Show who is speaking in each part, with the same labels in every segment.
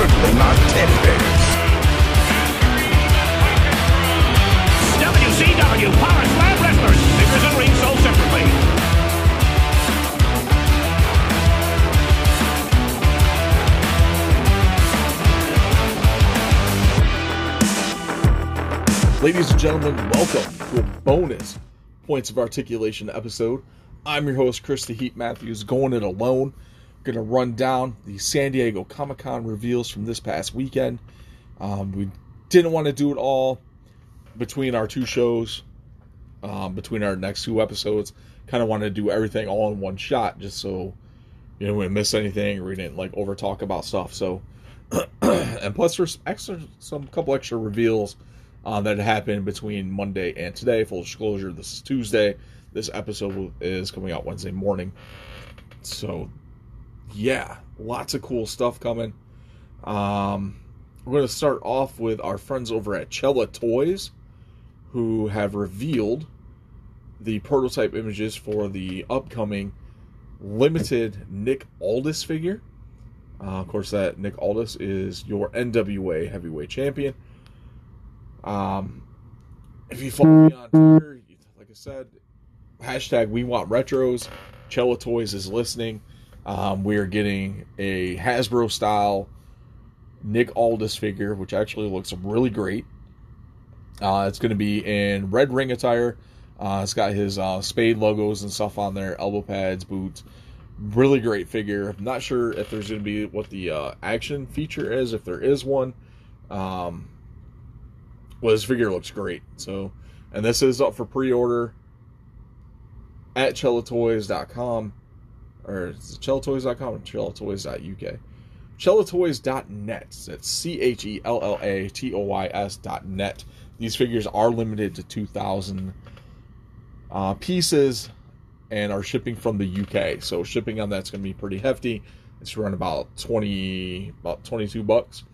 Speaker 1: certainly not teddy.
Speaker 2: WCW Power Slam Wrestlers. Figures and rings sold separately.
Speaker 3: Ladies and gentlemen, welcome to a bonus Points of Articulation episode. I'm your host, Chris the Heat Matthews, going it alone. Going to run down the San Diego Comic Con reveals from this past weekend. Um, we didn't want to do it all between our two shows, um, between our next two episodes. Kind of wanted to do everything all in one shot, just so you know we didn't miss anything or we didn't like over talk about stuff. So, and plus there's extra some couple extra reveals uh, that happened between Monday and today. Full disclosure, this is Tuesday. This episode is coming out Wednesday morning. So, yeah, lots of cool stuff coming. Um, we're going to start off with our friends over at Chella Toys, who have revealed the prototype images for the upcoming limited Nick Aldis figure. Uh, of course, that Nick Aldis is your NWA heavyweight champion. Um, if you follow me on Twitter, like I said, hashtag we want retros. Chella Toys is listening. Um, we are getting a Hasbro style Nick Aldis figure, which actually looks really great. Uh, it's going to be in red ring attire. Uh, it's got his uh, spade logos and stuff on there, elbow pads, boots. Really great figure. I'm not sure if there's going to be what the uh, action feature is, if there is one. Um, well, this figure looks great. So, and this is up for pre-order at chellatoys.com or chellatoys.com or chellatoys.uk? Chellatoys.net. That's C H E L L A T O Y S.net. These figures are limited to 2,000 uh, pieces and are shipping from the UK. So shipping on that's going to be pretty hefty. It's around about 20, about 22 bucks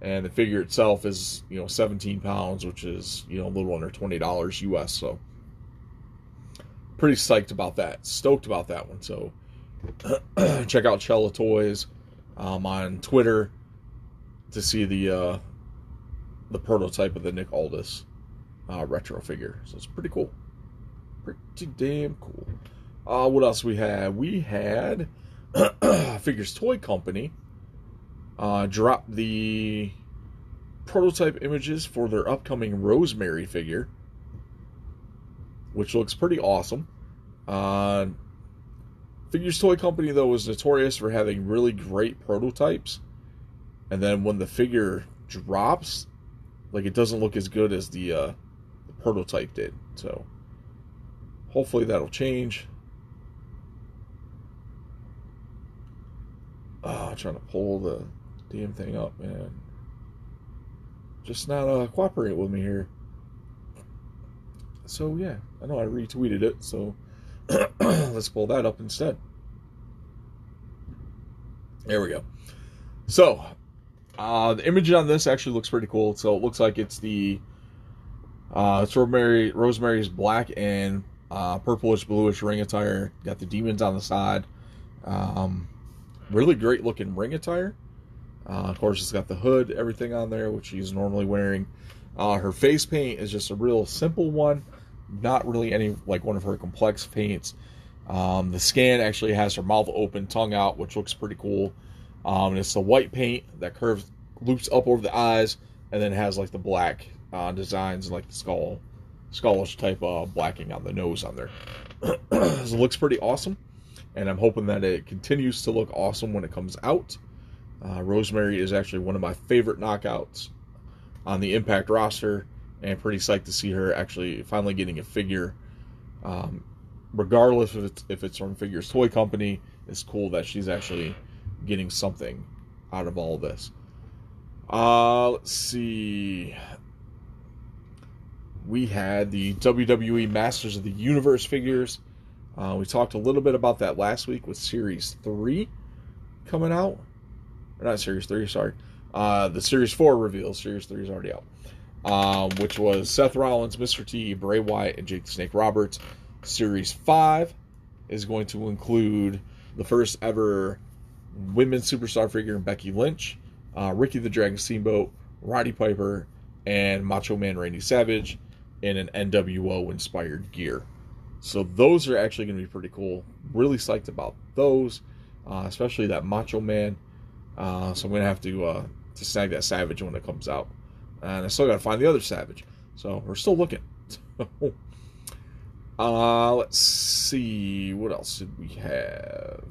Speaker 3: and the figure itself is you know 17 pounds which is you know a little under $20 us so pretty psyched about that stoked about that one so check out Chella Toys um, on Twitter to see the uh, the prototype of the Nick Aldis uh, retro figure. So it's pretty cool. Pretty damn cool. Uh, what else we had? We had Figures Toy Company uh, dropped the prototype images for their upcoming Rosemary figure, which looks pretty awesome. Uh, Figures Toy Company, though, was notorious for having really great prototypes, and then when the figure drops, like it doesn't look as good as the, uh, the prototype did. So, hopefully that'll change. Oh, I'm trying to pull the damn thing up, man. Just not uh, cooperate with me here. So yeah, I know I retweeted it, so let's pull that up instead. There we go. So, uh, the image on this actually looks pretty cool. So it looks like it's the uh, it's Rosemary, Rosemary's black and uh, purplish bluish ring attire. Got the demons on the side. Um, really great looking ring attire. Uh, of course, it's got the hood, everything on there, which she's normally wearing. Uh, her face paint is just a real simple one, not really any like one of her complex paints. Um, the scan actually has her mouth open, tongue out, which looks pretty cool. Um, and it's the white paint that curves, loops up over the eyes, and then has like the black uh, designs, like the skull, skullish type of blacking on the nose on there. so it looks pretty awesome, and I'm hoping that it continues to look awesome when it comes out. Uh, Rosemary is actually one of my favorite knockouts on the Impact roster, and pretty psyched to see her actually finally getting a figure. Um, regardless if it's, if it's from Figures Toy Company, it's cool that she's actually getting something out of all this. Uh, let's see. We had the WWE Masters of the Universe figures. Uh, we talked a little bit about that last week with Series 3 coming out or not Series 3, sorry. Uh, the Series 4 reveal. Series 3 is already out. Um, which was Seth Rollins, Mr. T, Bray Wyatt, and Jake the Snake Roberts. Series 5 is going to include the first ever women's superstar figure, Becky Lynch. uh, Ricky the Dragon Steamboat, Roddy Piper, and Macho Man Randy Savage in an NWO inspired gear. So those are actually going to be pretty cool. Really psyched about those, uh, especially that Macho Man. Uh, so I'm going to have to uh, to snag that Savage when it comes out, and I still got to find the other Savage. So we're still looking. uh, let's see what else did we have.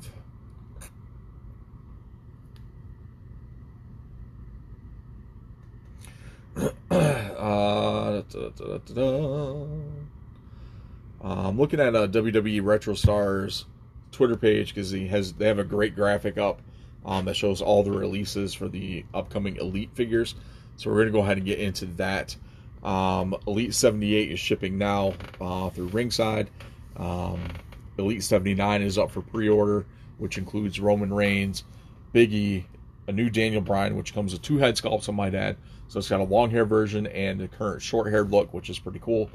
Speaker 3: uh, da, da, da, I'm looking at uh, WWE Retro Stars Twitter page because he has they have a great graphic up um, that shows all the releases for the upcoming Elite figures. So we're gonna go ahead and get into that. Um, Elite 78 is shipping now uh, through Ringside. Um, Elite 79 is up for pre-order, which includes Roman Reigns, Biggie, a new Daniel Bryan, which comes with two head sculpts, I my dad. So it's got a long hair version and the current short haired look, which is pretty cool.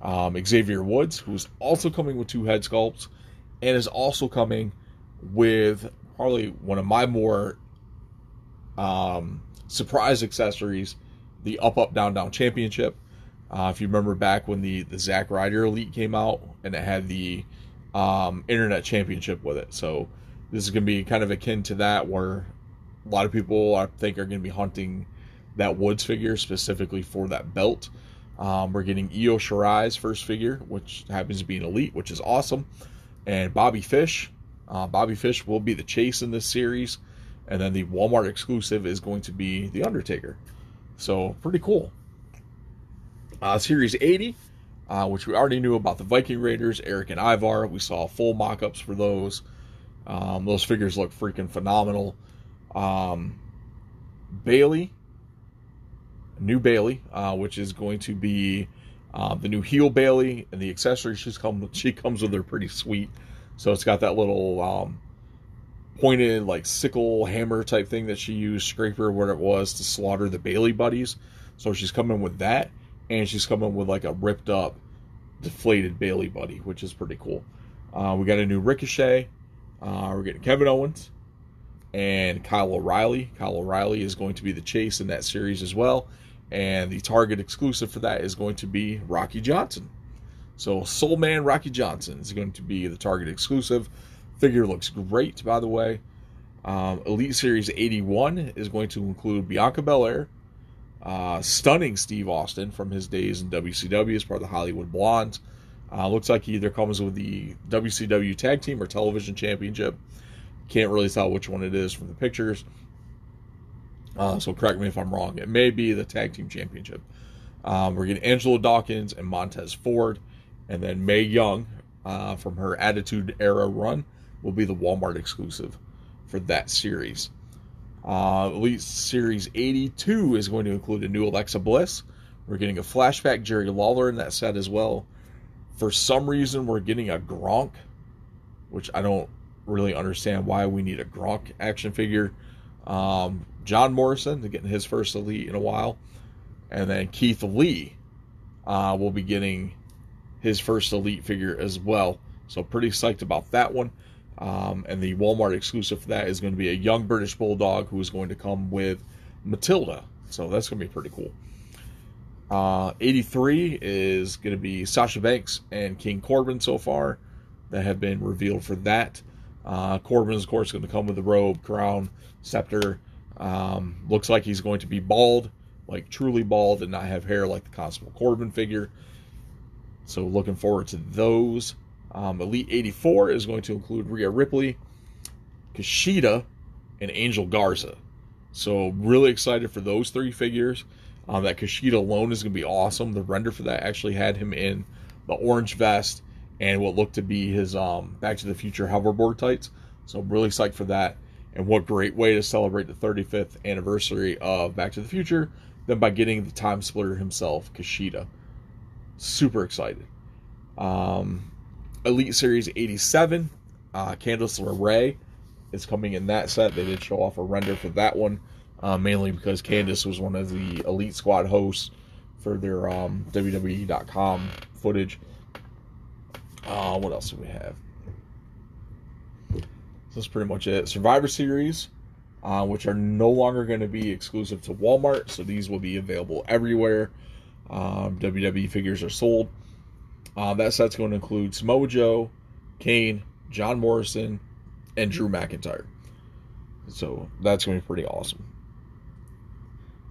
Speaker 3: Um, Xavier Woods, who's also coming with two head sculpts, and is also coming with probably one of my more um, surprise accessories, the Up Up Down Down Championship. Uh, if you remember back when the the Zack Ryder Elite came out, and it had the um, Internet Championship with it, so this is going to be kind of akin to that, where a lot of people I think are going to be hunting that Woods figure specifically for that belt. Um, we're getting Io Shirai's first figure, which happens to be an elite, which is awesome. And Bobby Fish. Uh, Bobby Fish will be the chase in this series. And then the Walmart exclusive is going to be The Undertaker. So, pretty cool. Uh, series 80, uh, which we already knew about the Viking Raiders, Eric and Ivar. We saw full mock ups for those. Um, those figures look freaking phenomenal. Um, Bayley new Bayley, uh, which is going to be uh, the new heel Bayley, and the accessories she's come she comes with are pretty sweet. So it's got that little um, pointed like sickle hammer type thing that she used, scraper, what it was to slaughter the Bayley buddies. So she's coming with that, and she's coming with like a ripped up, deflated Bayley buddy, which is pretty cool. Uh, we got a new Ricochet. Uh, we're getting Kevin Owens and Kyle O'Reilly. Kyle O'Reilly is going to be the chase in that series as well. And the Target exclusive for that is going to be Rocky Johnson. So Soul Man Rocky Johnson is going to be the Target exclusive. Figure looks great, by the way. Um, Elite Series 81 is going to include Bianca Belair, uh, stunning Steve Austin from his days in WCW as part of the Hollywood Blondes. Uh, looks like he either comes with the WCW Tag Team or Television Championship. Can't really tell which one it is from the pictures. Uh, so correct me if I'm wrong. It may be the tag team championship. Um, we're getting Angelo Dawkins and Montez Ford, and then Mae Young uh, from her Attitude Era run will be the Walmart exclusive for that series. Uh, Elite Series 82 is going to include a new Alexa Bliss. We're getting a flashback Jerry Lawler in that set as well. For some reason, we're getting a Gronk, which I don't really understand why we need a Gronk action figure. Um, John Morrison, getting his first elite in a while, and then Keith Lee uh, will be getting his first elite figure as well. So pretty psyched about that one. Um, and the Walmart exclusive for that is going to be a young British Bulldog who is going to come with Matilda. So that's going to be pretty cool. Uh, 83 is going to be Sasha Banks and King Corbin so far that have been revealed for that. Uh, Corbin is, of course, going to come with the robe, crown, scepter, um, looks like he's going to be bald, like truly bald, and not have hair like the Constable Corbin figure. So looking forward to those. Um, Elite 84 is going to include Rhea Ripley, Kushida, and Angel Garza. So really excited for those three figures. Um, that Kushida alone is going to be awesome. The render for that actually had him in the orange vest and what looked to be his um, Back to the Future hoverboard tights. So I'm really psyched for that. And what great way to celebrate the 35th anniversary of Back to the Future than by getting the time splitter himself, Kushida. Super excited. Um, Elite Series 87, uh, Candice LeRae is coming in that set. They did show off a render for that one, uh, mainly because Candice was one of the Elite Squad hosts for their um, WWE.com footage. Uh, what else do we have? that's pretty much it. Survivor Series. Uh, which are no longer going to be exclusive to Walmart. So these will be available everywhere. Um, WWE figures are sold. Uh, that set's going to include Samoa Joe, Kane, John Morrison, and Drew McIntyre. So that's going to be pretty awesome.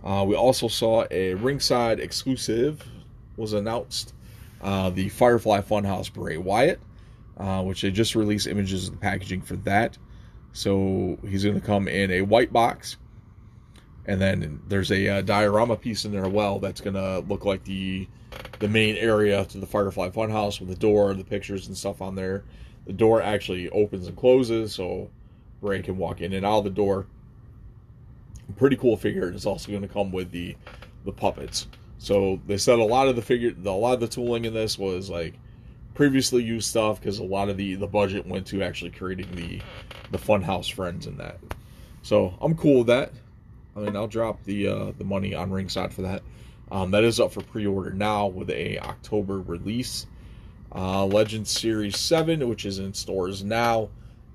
Speaker 3: Uh, we also saw a ringside exclusive was announced. Uh, the Firefly Funhouse Bray Wyatt, uh, which they just released images of the packaging for that. So he's going to come in a white box. And then there's a uh, diorama piece in there well that's to look like the the main area to the Firefly Funhouse with the door, the pictures and stuff on there. The door actually opens and closes, so Ray can walk in and out of the door. Pretty cool figure. It's also going to come with the the puppets. So they said a lot of the figure, a lot of the tooling in this was like previously used stuff because a lot of the the budget went to actually creating the the Funhouse friends in that. So I'm cool with that. I mean, I'll drop the uh, the money on ringside for that. Um, that is up for pre-order now with a October release. Uh, Legend Series Seven, which is in stores now.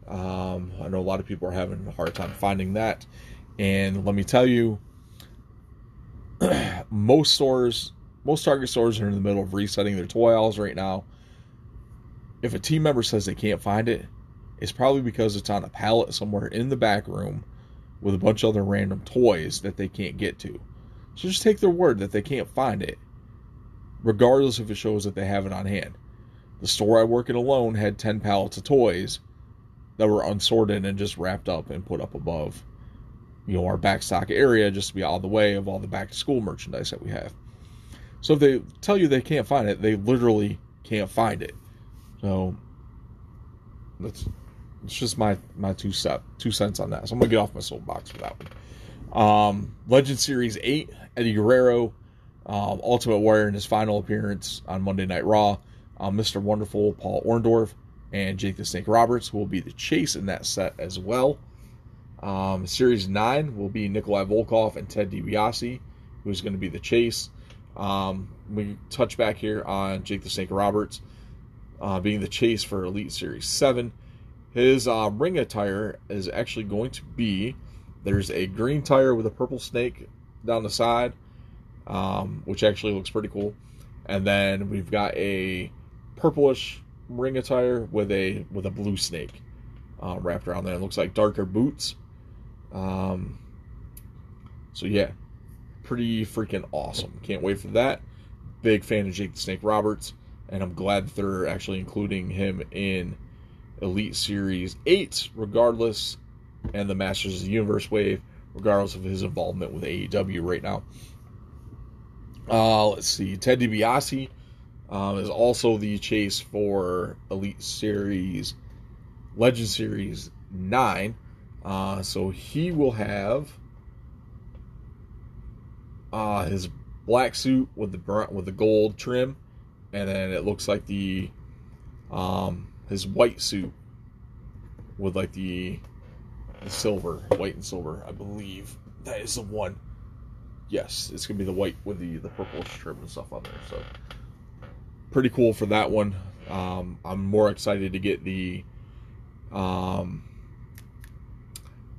Speaker 3: Um, I know a lot of people are having a hard time finding that, and let me tell you, most stores, most Target stores are in the middle of resetting their toy aisles right now. If a team member says they can't find it, it's probably because it's on a pallet somewhere in the back room with a bunch of other random toys that they can't get to. So just take their word that they can't find it, regardless if it shows that they have it on hand. The store I work in alone had 10 pallets of toys that were unsorted and just wrapped up and put up above you know our backstock area just to be out of the way of all the back to school merchandise that we have. So if they tell you they can't find it, they literally can't find it. So that's it's just my my two set two cents on that. So I'm gonna get off my soapbox for that one. Um, Legend Series Eight, Eddie Guerrero, um, Ultimate Warrior in his final appearance on Monday Night Raw. Um, Mr. Wonderful Paul Orndorff and Jake the Snake Roberts who will be the chase in that set as well. Um, series 9 will be Nikolai Volkov and Ted DiBiase, who's going to be the chase. Um, we touch back here on Jake the Snake Roberts uh, being the chase for Elite Series 7. His uh, ring attire is actually going to be there's a green tire with a purple snake down the side, um, which actually looks pretty cool. And then we've got a purplish ring attire with a with a blue snake uh, wrapped around there. It looks like darker boots um, so yeah, pretty freaking awesome. Can't wait for that. Big fan of Jake the Snake Roberts, and I'm glad that they're actually including him in Elite Series 8, regardless, and the Masters of the Universe wave, regardless of his involvement with AEW right now. Uh, let's see. Ted DiBiase um, is also the chase for Elite Series, Legend Series 9. Uh, so he will have uh, his black suit with the with the gold trim, and then it looks like the um, his white suit with like the, the silver, white and silver. I believe that is the one. Yes, it's gonna be the white with the the purple trim and stuff on there. So pretty cool for that one. Um, I'm more excited to get the um,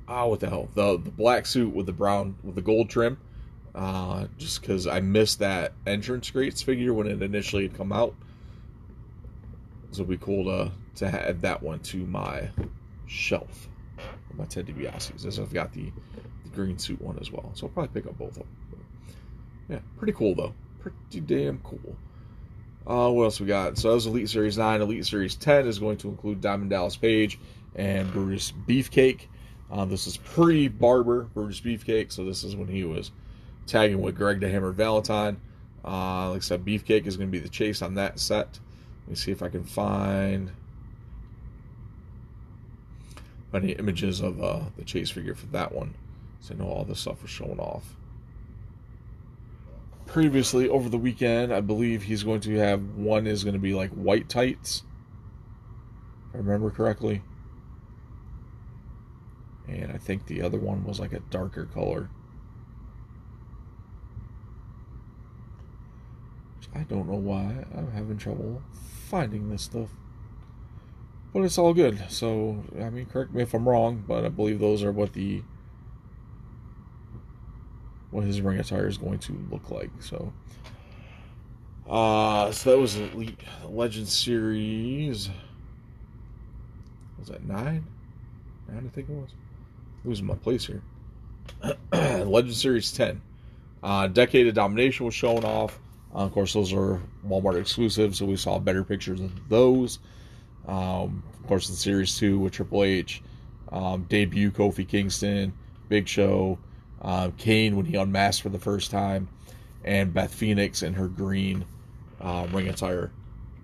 Speaker 3: oh, what the hell? The the black suit with the brown with the gold trim. Uh, just because I missed that entrance greats figure when it initially had come out. It'd be cool to to add that one to my shelf. My Ted DiBiase's, as I've got the, the green suit one as well. So I'll probably pick up both of them. Yeah, pretty cool though. Pretty damn cool. Uh, what else we got? So that was Elite Series 9. Elite Series 10 is going to include Diamond Dallas Page and Brutus Beefcake. Uh, this is pre Barber Brutus Beefcake, so this is when he was tagging with Greg the Hammer Valentine. Uh, like I said, Beefcake is going to be the chase on that set. Let me see if I can find any images of uh, the chase figure for that one. So I know all this stuff was showing off. Previously, over the weekend, I believe he's going to have one is going to be like white tights. If I remember correctly and I think the other one was like a darker color. I don't know why I'm having trouble finding this stuff. But it's all good. So, I mean, correct me if I'm wrong, but I believe those are what the what his ring attire is going to look like. So, uh, so that was Elite Legend Series. Was that nine? Nine, I think it was. Losing my place here. Legend Series 10. Uh, Decade of Domination was shown off. Uh, of course, those are Walmart exclusive, so we saw better pictures of those. Um, of course, in Series 2 with Triple H, um, debut Kofi Kingston, Big Show, uh, Kane when he unmasked for the first time, and Beth Phoenix in her green uh, ring attire.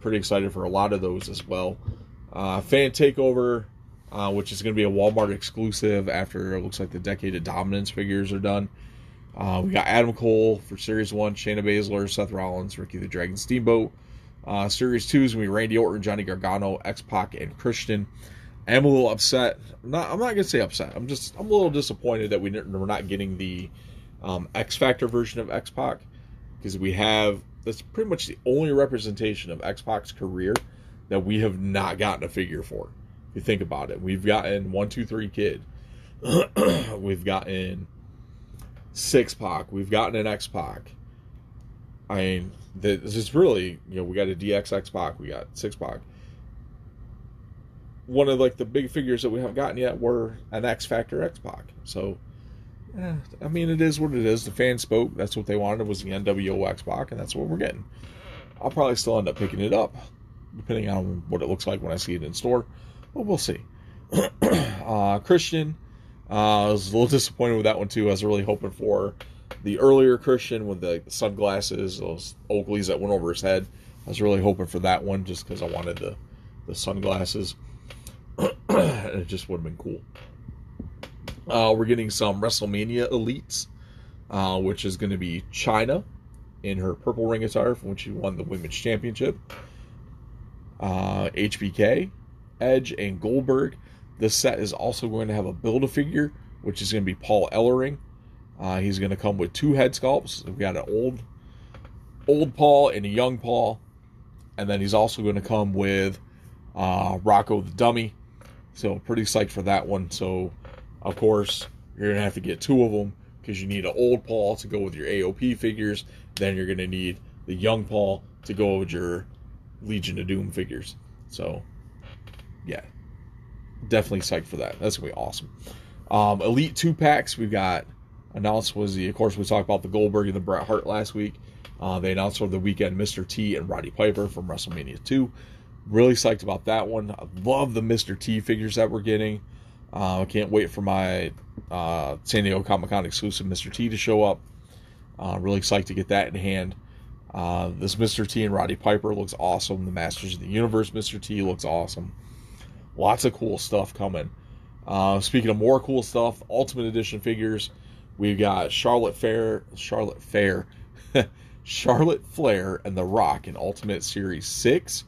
Speaker 3: Pretty excited for a lot of those as well. Uh, Fan Takeover, uh, which is going to be a Walmart exclusive after it looks like the Decade of Dominance figures are done. Uh, we got Adam Cole for Series 1, Shayna Baszler, Seth Rollins, Ricky the Dragon Steamboat. Uh, series 2 is going to be Randy Orton, Johnny Gargano, X Pac, and Christian. I am a little upset. I'm not, I'm not going to say upset. I'm just I'm a little disappointed that we, we're not getting the um, X Factor version of X Pac because we have that's pretty much the only representation of X Pac's career that we have not gotten a figure for. If you think about it, we've gotten one, two, three kid. we've gotten six Pac. We've gotten an X Pac. I mean, this is really you know we got a DX X Pac. We got six Pac. One of like the big figures that we haven't gotten yet were an X Factor X Pac. So, eh, I mean, it is what it is. The fans spoke. That's what they wanted was the NWO X Pac, and that's what we're getting. I'll probably still end up picking it up, depending on what it looks like when I see it in store. But we'll see. uh, Christian, uh, I was a little disappointed with that one too. I was really hoping for the earlier Christian with the sunglasses, those Oakleys that went over his head. I was really hoping for that one just because I wanted the, the sunglasses. it just would have been cool. Uh, we're getting some WrestleMania elites, uh, which is going to be Chyna in her purple ring attire from when she won the women's championship. Uh, HBK, Edge, and Goldberg. This set is also going to have a build a figure, which is going to be Paul Ellering. Uh, he's going to come with two head sculpts. We've got an old, old Paul and a young Paul, and then he's also going to come with uh, Rocco the Dummy. So pretty psyched for that one. So, of course, you're going to have to get two of them because you need an old Paul to go with your AOP figures. Then you're going to need the young Paul to go with your Legion of Doom figures. So, yeah, definitely psyched for that. That's to be awesome. Um, Elite two packs. We've got announced was the, of course, we talked about the Goldberg and the Bret Hart last week. Uh, they announced over the weekend Mr. T and Roddy Piper from WrestleMania 2. Really psyched about that one. I love the Mr. T figures that we're getting. Uh, I can't wait for my uh, San Diego Comic Con exclusive Mr. T to show up. Uh, really psyched to get that in hand. Uh, this Mr. T and Roddy Piper looks awesome. The Masters of the Universe Mr. T looks awesome. Lots of cool stuff coming. Uh, speaking of more cool stuff, Ultimate Edition figures. We've got Charlotte Fair, Charlotte Fair, Charlotte Flair, and The Rock in Ultimate Series 6.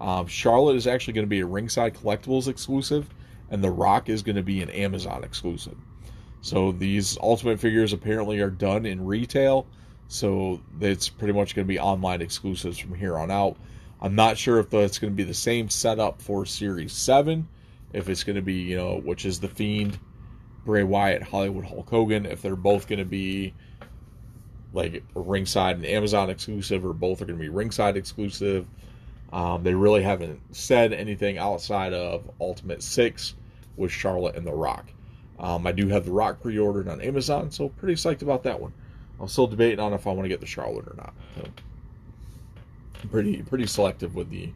Speaker 3: Um, Charlotte is actually going to be a Ringside Collectibles exclusive, and The Rock is going to be an Amazon exclusive. So these Ultimate figures apparently are done in retail, so it's pretty much going to be online exclusives from here on out. I'm not sure if it's going to be the same setup for Series 7, if it's going to be, you know, which is The Fiend, Bray Wyatt, Hollywood Hulk Hogan, if they're both going to be like ringside and Amazon exclusive, or both are going to be ringside exclusive. Um, they really haven't said anything outside of Ultimate 6 with Charlotte and The Rock. Um, I do have The Rock pre ordered on Amazon, so pretty psyched about that one. I'm still debating on if I want to get the Charlotte or not. So, pretty pretty selective with the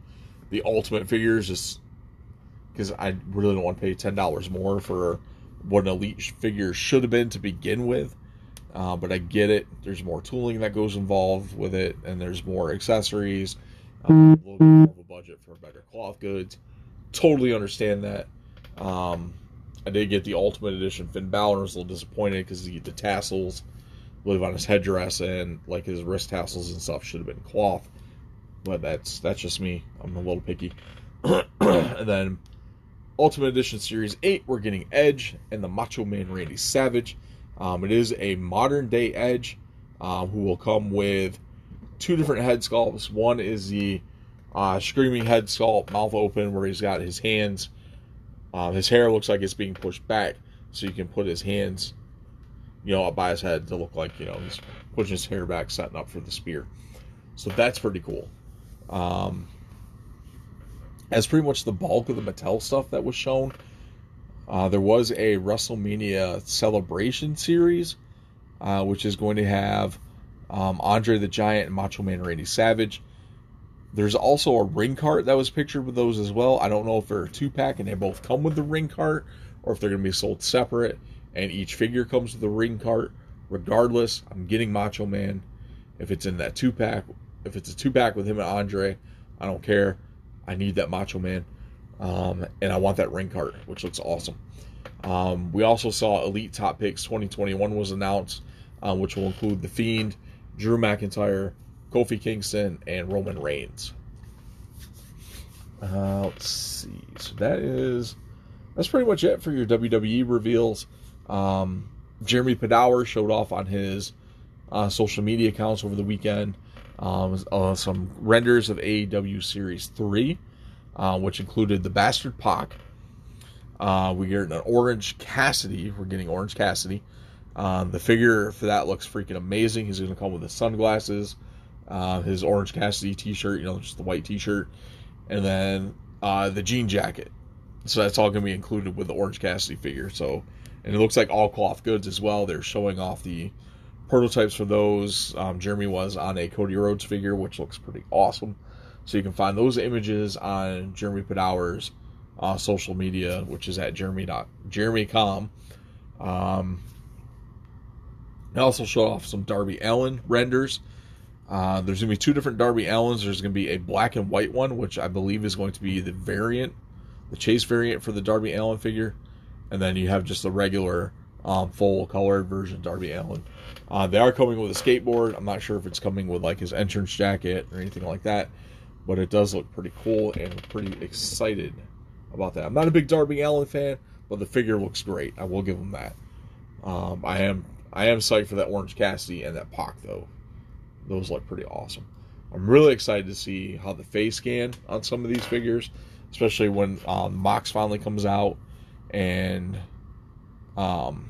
Speaker 3: the Ultimate figures, just because I really don't want to pay ten dollars more for what an elite figure should have been to begin with. Uh, but I get it. There's more tooling that goes involved with it, and there's more accessories, uh, a little bit more of a budget for better cloth goods. Totally understand that. Um, I did get the Ultimate Edition Finn Balor. Was a little disappointed because the tassels live on his headdress, and like his wrist tassels and stuff should have been cloth. But that's that's just me. I'm a little picky. and then Ultimate Edition Series 8, we're getting Edge and the Macho Man Randy Savage. Um, it is a modern day Edge um, who will come with two different head sculpts. One is the uh, screaming head sculpt, mouth open, where he's got his hands. Um, his hair looks like it's being pushed back, so you can put his hands you know, up by his head to look like you know he's pushing his hair back, setting up for the spear. So that's pretty cool. Um, as pretty much the bulk of the Mattel stuff that was shown. Uh, there was a WrestleMania celebration series, uh, which is going to have um, Andre the Giant and Macho Man Randy Savage. There's also a ring cart that was pictured with those as well. I don't know if they're a two pack and they both come with the ring cart or if they're going to be sold separate and each figure comes with a ring cart. Regardless, I'm getting Macho Man if it's in that two pack. If it's a two pack with him and Andre, I don't care. I need that Macho Man. Um, and I want that ring cart, which looks awesome. Um, we also saw Elite Top Picks 2021 was announced, uh, which will include The Fiend, Drew McIntyre, Kofi Kingston, and Roman Reigns. Uh, let's see. So that is that's pretty much it for your WWE reveals. Um, Jeremy Padawer showed off on his uh, social media accounts over the weekend um, uh, some renders of AEW Series 3 uh, which included the Bastard Pac. Uh, we get an Orange Cassidy. We're getting Orange Cassidy. Um, the figure for that looks freaking amazing. He's going to come with his sunglasses, uh, his Orange Cassidy T-shirt, you know, just the white T-shirt, and then uh, the jean jacket. So that's all going to be included with the Orange Cassidy figure. So, and it looks like all cloth goods as well. They're showing off the prototypes for those. Um, Jeremy was on a Cody Rhodes figure, which looks pretty awesome. So you can find those images on Jeremy Padawer's uh, social media, which is at Jeremy dot Jeremy.com. Um, I also showed off some Darby Allin renders. Uh, there's going to be two different Darby Allins. There's going to be a black and white one, which I believe is going to be the variant, the chase variant for the Darby Allin figure. And then you have just the regular um, full colored version Darby Allin. Uh, they are coming with a skateboard. I'm not sure if it's coming with like his entrance jacket or anything like that but it does look pretty cool and pretty excited about that. I'm not a big Darby Allin fan, but the figure looks great. I will give him that. Um, I am I am psyched for that Orange Cassidy and that Pac though. Those look pretty awesome. I'm really excited to see how the face scan on some of these figures, especially when um, Mox finally comes out and um,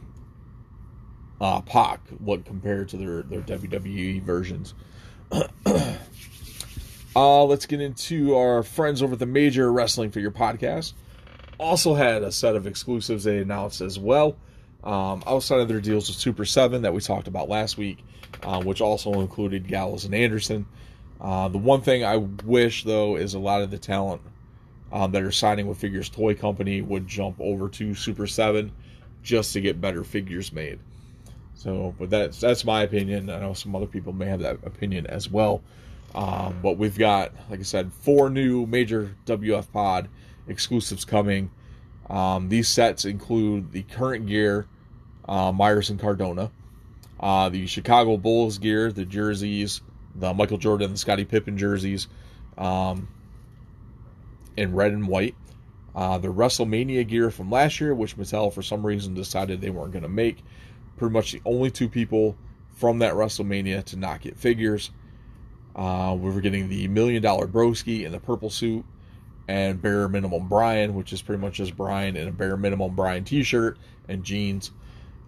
Speaker 3: uh, Pac look compared to their their WWE versions. Uh, let's get into our friends over at the Major Wrestling Figure Podcast. Also had a set of exclusives they announced as well. Um, outside of their deals with Super 7 that we talked about last week, uh, which also included Gallows and Anderson. Uh, the one thing I wish, though, is a lot of the talent um, that are signing with Figures Toy Company would jump over to Super 7 just to get better figures made. So, but that's that's my opinion. I know some other people may have that opinion as well. Um, but we've got, like I said, four new major WF Pod exclusives coming. Um, these sets include the current gear, uh, Myers and Cardona, uh, the Chicago Bulls gear, the jerseys, the Michael Jordan and Scottie Pippen jerseys, um, in red and white. Uh, the WrestleMania gear from last year, which Mattel for some reason decided they weren't going to make. Pretty much the only two people from that WrestleMania to not get figures. Uh, we were getting the Million Dollar Broski in the purple suit and Bare Minimum Brian, which is pretty much just Brian in a Bare Minimum Brian t shirt and jeans.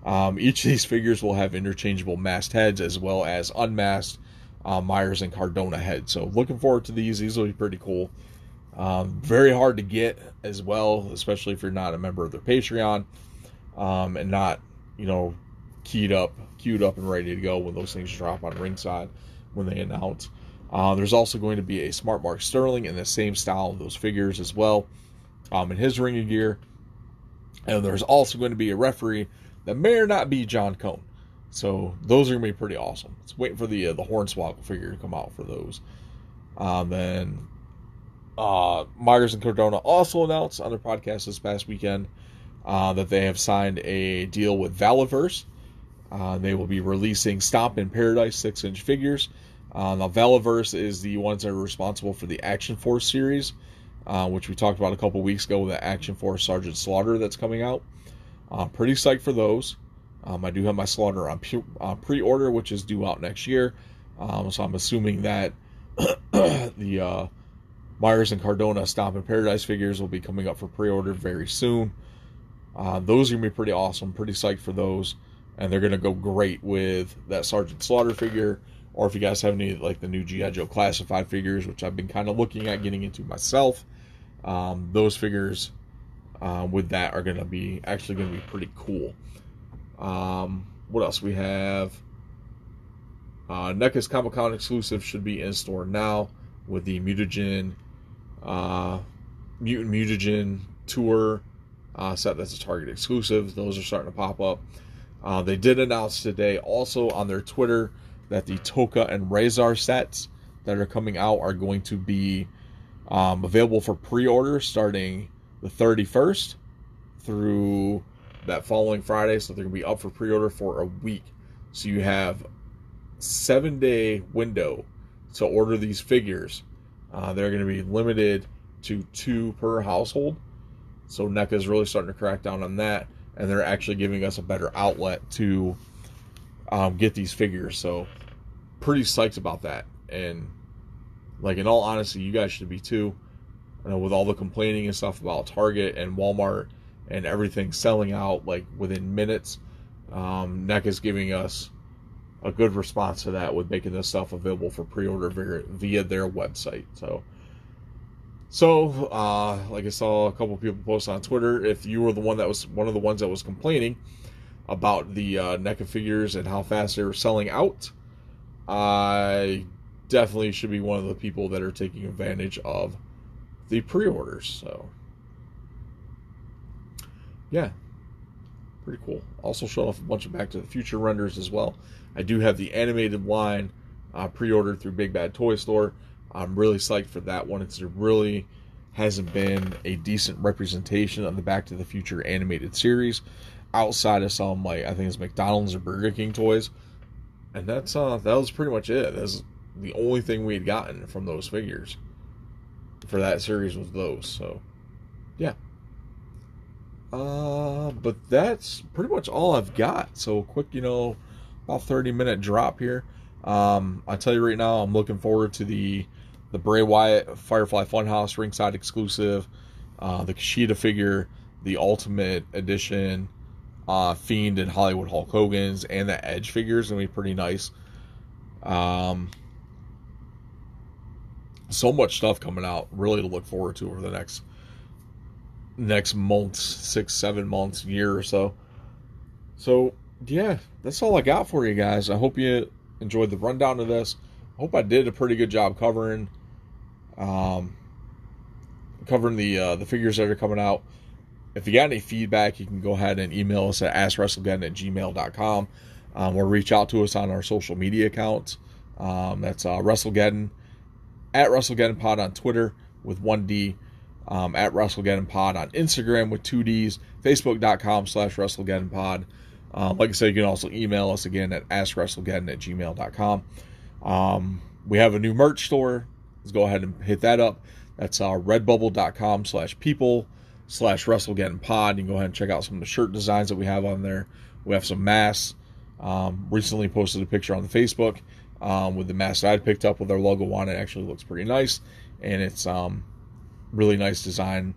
Speaker 3: Um, each of these figures will have interchangeable masked heads as well as unmasked uh, Myers and Cardona heads. So, looking forward to these. These will be pretty cool. Um, very hard to get as well, especially if you're not a member of their Patreon um, and not, you know, keyed up, queued up, and ready to go when those things drop on ringside when they announce. Uh, there's also going to be a Smart Mark Sterling in the same style of those figures as well um, in his ring gear. And there's also going to be a referee that may or not be John Cone. So those are going to be pretty awesome. It's waiting for the uh, the Hornswoggle figure to come out for those. Um, then uh, Myers and Cardona also announced on their podcast this past weekend uh, that they have signed a deal with Valaverse. Uh, they will be releasing Stomp in Paradise six inch figures uh, now, Valaverse is the ones that are responsible for the Action Force series, uh, which we talked about a couple weeks ago with the Action Force Sergeant Slaughter that's coming out. Uh, pretty psyched for those. Um, I do have my Slaughter on uh, pre order, which is due out next year. Um, so I'm assuming that the uh, Myers and Cardona Stomp in Paradise figures will be coming up for pre order very soon. Uh, those are going to be pretty awesome. Pretty psyched for those. And they're gonna go great with that Sergeant Slaughter figure. Or if you guys have any like the new GI Joe classified figures, which I've been kind of looking at getting into myself, um, those figures uh, with that are gonna be actually gonna be pretty cool. Um, what else we have? Uh, NECA's Comic Con exclusive should be in store now with the Mutagen, uh, Mutant Mutagen tour uh, set that's a Target exclusive. Those are starting to pop up. Uh, they did announce today also on their Twitter that the Tokka and Rahzar sets that are coming out are going to be um, available for pre-order starting the 31st through that following Friday. So they're going to be up for pre-order for a week. So you have seven day window to order these figures. Uh, they're going to be limited to two per household. So NECA is really starting to crack down on that, and they're actually giving us a better outlet to um, get these figures. So pretty psyched about that. And like in all honesty, you guys should be too. Know, with all the complaining and stuff about Target and Walmart and everything selling out like within minutes, um, NECA is giving us a good response to that with making this stuff available for pre-order via, via their website. So, so uh, like I saw a couple people post on Twitter, if you were the one that was one of the ones that was complaining about the uh, NECA figures and how fast they were selling out, I definitely should be one of the people that are taking advantage of the pre-orders. So, yeah, pretty cool. Also showing off a bunch of Back to the Future renders as well. I do have the animated line uh, pre-ordered through Big Bad Toy Store. I'm really psyched for that one. It's really hasn't been a decent representation of the Back to the Future animated series outside of some like I think it's McDonald's or Burger King toys, and that's uh that was pretty much it. That's the only thing we had gotten from those figures for that series was those. So yeah. Uh, but that's pretty much all I've got. So quick, you know, about 30 minute drop here. Um, I tell you right now, I'm looking forward to the the Bray Wyatt Firefly Funhouse ringside exclusive, uh, the Kushida figure, the Ultimate Edition, uh, Fiend and Hollywood Hulk Hogan's, and the Edge figures gonna be pretty nice. Um, so much stuff coming out, really to look forward to over the next next months, six, seven months, year or so. So yeah, that's all I got for you guys. I hope you enjoyed the rundown of this. I hope I did a pretty good job covering um, covering the uh, the figures that are coming out. If you got any feedback, you can go ahead and email us at askwrestlegeddon at gmail.com um, or reach out to us on our social media accounts. Um, that's uh, WrestleGeddon at WrestleGeddon Pod on Twitter with one D, um, at WrestleGeddon Pod on Instagram with two Ds, Facebook.com slash WrestleGeddon. Um, like I said, you can also email us again at askwrestlegeddon at gmail.com. Um, we have a new merch store. Let's go ahead and hit that up. That's uh, redbubble.com slash people slash WrestleGeddon Pod. You can go ahead and check out some of the shirt designs that we have on there. We have some masks. Um, recently posted a picture on the Facebook um, with the mask that I picked up with our logo on it. Actually looks pretty nice, and it's um, really nice design.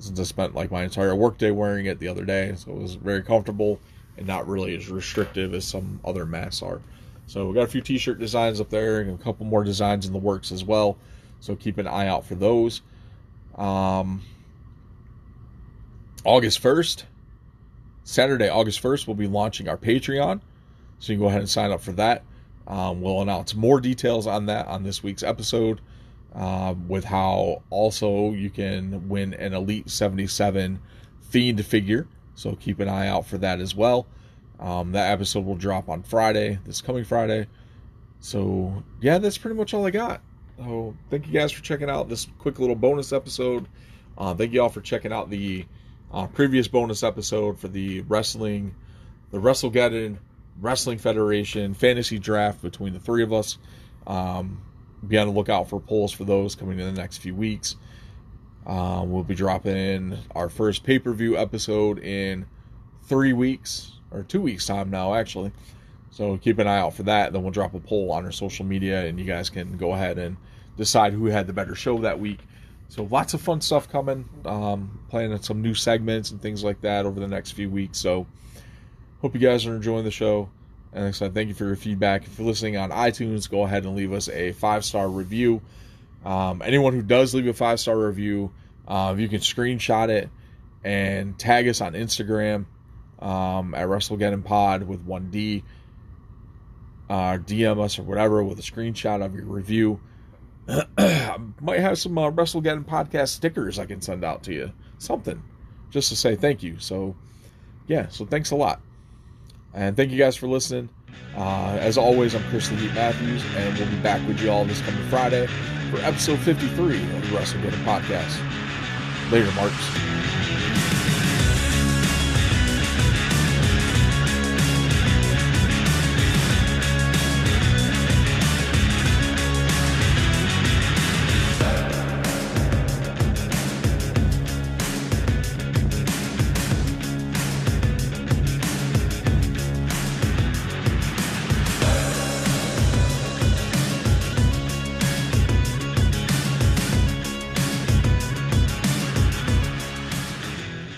Speaker 3: Since I spent like my entire workday wearing it the other day, so it was very comfortable and not really as restrictive as some other masks are. So we got a few T-shirt designs up there, and a couple more designs in the works as well. So keep an eye out for those. Um, August first, Saturday, August first, we'll be launching our Patreon. So you can go ahead and sign up for that. Um, we'll announce more details on that on this week's episode, uh, with how also you can win an Elite 77 Fiend figure. So keep an eye out for that as well. Um, that episode will drop on Friday, this coming Friday. So yeah, that's pretty much all I got. So thank you guys for checking out this quick little bonus episode. Uh, thank you all for checking out the uh, previous bonus episode for the wrestling, the WrestleGeddon Wrestling Federation fantasy draft between the three of us. Um, be on the lookout for polls for those coming in the next few weeks. Uh, we'll be dropping our first pay per view episode in three weeks or two weeks time now, actually. So keep an eye out for that. Then we'll drop a poll on our social media, and you guys can go ahead and decide who had the better show that week. So lots of fun stuff coming. Um, planning some new segments and things like that over the next few weeks. So Hope you guys are enjoying the show. And said, thank you for your feedback. If you're listening on iTunes, go ahead and leave us a five star review. Um, anyone who does leave a five star review, uh, you can screenshot it and tag us on Instagram um, at WrestleGeddon Pod with 1D. Uh, DM us or whatever with a screenshot of your review. Might have some uh, WrestleGeddon podcast stickers I can send out to you. Something just to say thank you. So, yeah, so thanks a lot. And thank you guys for listening. Uh, as always, I'm Chris the Heat Matthews, and we'll be back with you all this coming Friday for episode 53 of the WrestleGeddon Podcast. Later, Marks.